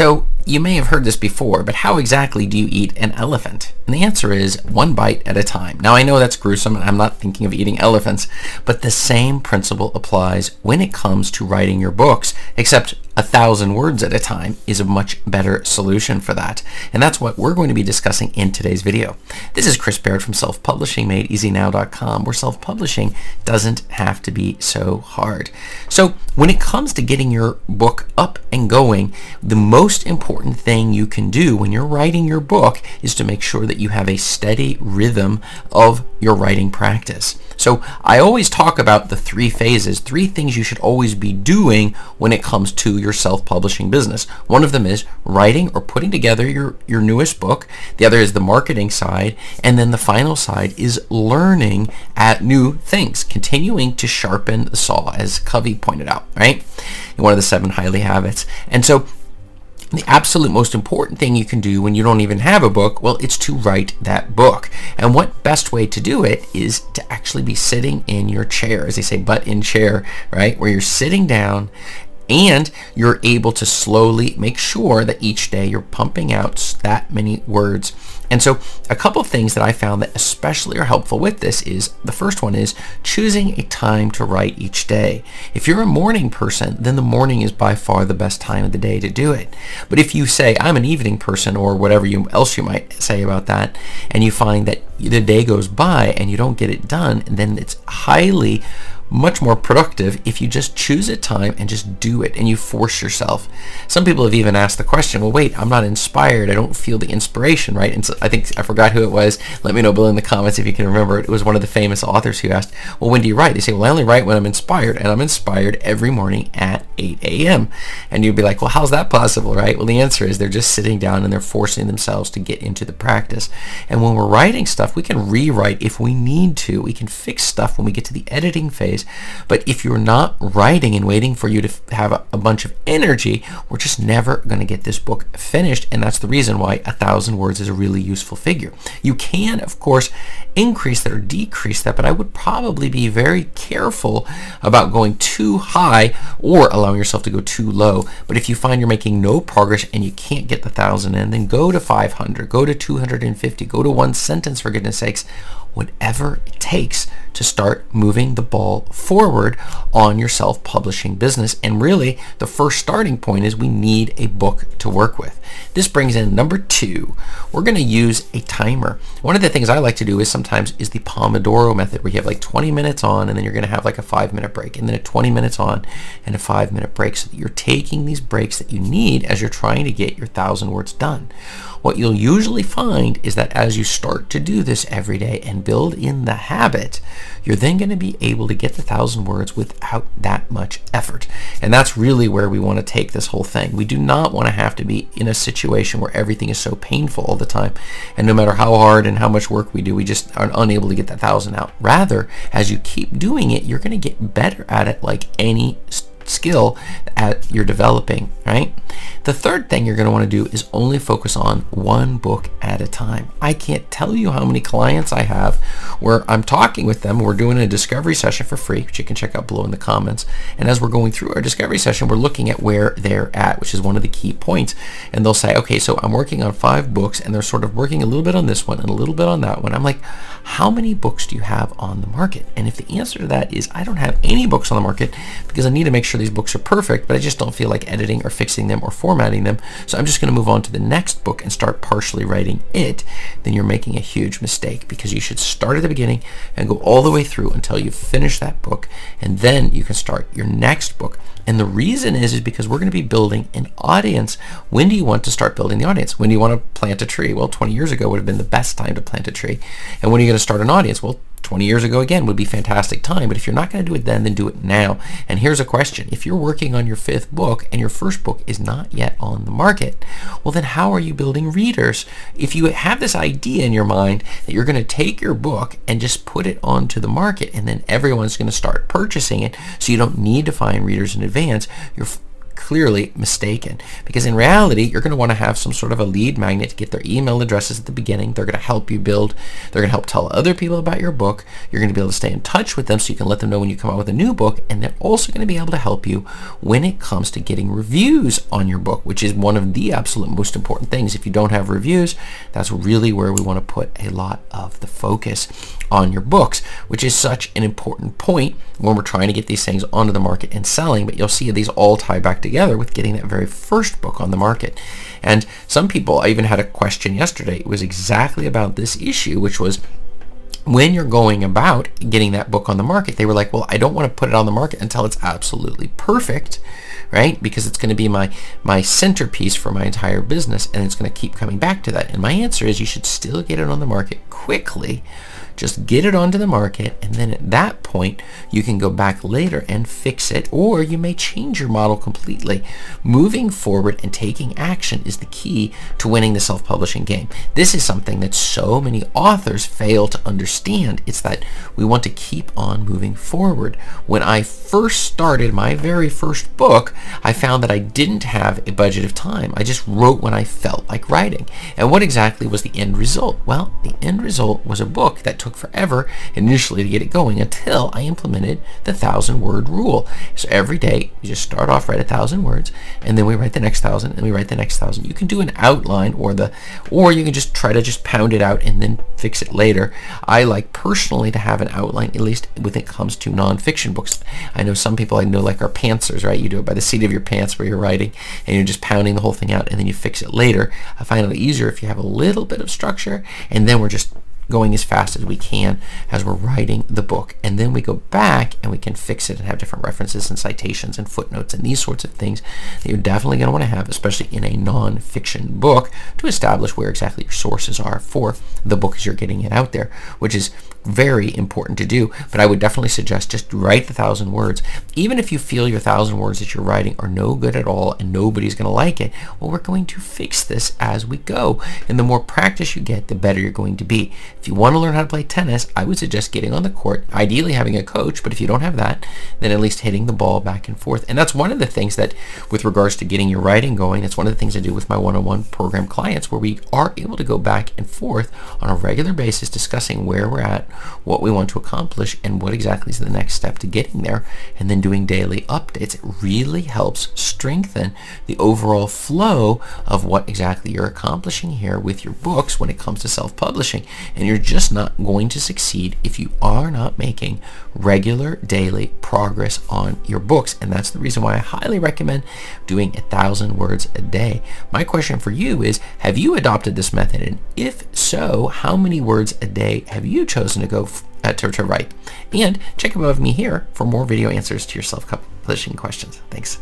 So you may have heard this before, but how exactly do you eat an elephant? And the answer is one bite at a time. Now I know that's gruesome, and I'm not thinking of eating elephants, but the same principle applies when it comes to writing your books, except a thousand words at a time is a much better solution for that. And that's what we're going to be discussing in today's video. This is Chris Baird from selfpublishingmadeeasynow.com, where self-publishing doesn't have to be so hard. So when it comes to getting your book up and going, the most important thing you can do when you're writing your book is to make sure that you have a steady rhythm of your writing practice. So I always talk about the three phases, three things you should always be doing when it comes to your self-publishing business. One of them is writing or putting together your, your newest book. The other is the marketing side. And then the final side is learning at new things, continuing to sharpen the saw, as Covey pointed out, right? In one of the seven highly habits. And so the absolute most important thing you can do when you don't even have a book, well, it's to write that book. And what best way to do it is to actually be sitting in your chair, as they say, butt in chair, right? Where you're sitting down and you're able to slowly make sure that each day you're pumping out that many words and so a couple of things that I found that especially are helpful with this is the first one is choosing a time to write each day. If you're a morning person, then the morning is by far the best time of the day to do it. But if you say I'm an evening person or whatever you, else you might say about that, and you find that the day goes by and you don't get it done, then it's highly much more productive if you just choose a time and just do it and you force yourself. Some people have even asked the question, well, wait, I'm not inspired. I don't feel the inspiration, right? And so I think, I forgot who it was. Let me know below in the comments if you can remember it. It was one of the famous authors who asked, well, when do you write? They say, well, I only write when I'm inspired and I'm inspired every morning at 8 a.m. And you'd be like, well, how's that possible, right? Well, the answer is they're just sitting down and they're forcing themselves to get into the practice. And when we're writing stuff, we can rewrite if we need to. We can fix stuff when we get to the editing phase but if you're not writing and waiting for you to have a, a bunch of energy, we're just never going to get this book finished. And that's the reason why a thousand words is a really useful figure. You can, of course, increase that or decrease that, but I would probably be very careful about going too high or allowing yourself to go too low. But if you find you're making no progress and you can't get the thousand in, then go to 500, go to 250, go to one sentence for goodness sakes whatever it takes to start moving the ball forward on your self-publishing business. And really, the first starting point is we need a book to work with. This brings in number two. We're going to use a timer. One of the things I like to do is sometimes is the Pomodoro method where you have like 20 minutes on and then you're going to have like a five minute break and then a 20 minutes on and a five minute break so that you're taking these breaks that you need as you're trying to get your thousand words done. What you'll usually find is that as you start to do this every day and build in the habit, you're then going to be able to get the thousand words without that much effort. And that's really where we want to take this whole thing. We do not want to have to be in a situation where everything is so painful all the time. And no matter how hard and how much work we do, we just are unable to get that thousand out. Rather, as you keep doing it, you're going to get better at it like any skill at you're developing, right? The third thing you're going to want to do is only focus on one book at a time. I can't tell you how many clients I have where I'm talking with them. We're doing a discovery session for free, which you can check out below in the comments. And as we're going through our discovery session, we're looking at where they're at, which is one of the key points. And they'll say, okay, so I'm working on five books and they're sort of working a little bit on this one and a little bit on that one. I'm like, how many books do you have on the market? And if the answer to that is I don't have any books on the market because I need to make sure these books are perfect, but I just don't feel like editing or fixing them or formatting them. So I'm just going to move on to the next book and start partially writing it. Then you're making a huge mistake because you should start at the beginning and go all the way through until you finish that book. And then you can start your next book. And the reason is, is because we're going to be building an audience. When do you want to start building the audience? When do you want to plant a tree? Well, 20 years ago would have been the best time to plant a tree. And when are you going to start an audience? Well, 20 years ago again would be fantastic time but if you're not going to do it then then do it now. And here's a question. If you're working on your fifth book and your first book is not yet on the market well then how are you building readers? If you have this idea in your mind that you're going to take your book and just put it onto the market and then everyone's going to start purchasing it so you don't need to find readers in advance you're clearly mistaken because in reality, you're going to want to have some sort of a lead magnet to get their email addresses at the beginning. They're going to help you build, they're going to help tell other people about your book. You're going to be able to stay in touch with them so you can let them know when you come out with a new book. And they're also going to be able to help you when it comes to getting reviews on your book, which is one of the absolute most important things. If you don't have reviews, that's really where we want to put a lot of the focus on your books, which is such an important point when we're trying to get these things onto the market and selling. But you'll see these all tie back together with getting that very first book on the market. And some people, I even had a question yesterday, it was exactly about this issue, which was when you're going about getting that book on the market, they were like, well, I don't want to put it on the market until it's absolutely perfect, right? Because it's going to be my, my centerpiece for my entire business and it's going to keep coming back to that. And my answer is you should still get it on the market quickly just get it onto the market and then at that point you can go back later and fix it or you may change your model completely. Moving forward and taking action is the key to winning the self-publishing game. This is something that so many authors fail to understand. It's that we want to keep on moving forward. When I first started my very first book, I found that I didn't have a budget of time. I just wrote when I felt like writing. And what exactly was the end result? Well, the end result was a book that took took forever initially to get it going until I implemented the thousand word rule. So every day you just start off write a thousand words and then we write the next thousand and we write the next thousand. You can do an outline or the or you can just try to just pound it out and then fix it later. I like personally to have an outline at least when it comes to nonfiction books. I know some people I know like are pantsers, right? You do it by the seat of your pants where you're writing and you're just pounding the whole thing out and then you fix it later. I find it easier if you have a little bit of structure and then we're just going as fast as we can as we're writing the book. And then we go back and we can fix it and have different references and citations and footnotes and these sorts of things that you're definitely going to want to have, especially in a non-fiction book, to establish where exactly your sources are for the book as you're getting it out there, which is very important to do. But I would definitely suggest just write the thousand words. Even if you feel your thousand words that you're writing are no good at all and nobody's going to like it, well, we're going to fix this as we go. And the more practice you get, the better you're going to be. If you want to learn how to play tennis, I would suggest getting on the court, ideally having a coach, but if you don't have that, then at least hitting the ball back and forth. And that's one of the things that, with regards to getting your writing going, that's one of the things I do with my one-on-one program clients where we are able to go back and forth on a regular basis discussing where we're at, what we want to accomplish, and what exactly is the next step to getting there, and then doing daily updates. It really helps strengthen the overall flow of what exactly you're accomplishing here with your books when it comes to self-publishing. And you're just not going to succeed if you are not making regular daily progress on your books. And that's the reason why I highly recommend doing a thousand words a day. My question for you is, have you adopted this method? And if so, how many words a day have you chosen to go uh, to, to write? And check above me here for more video answers to your self-publishing questions. Thanks.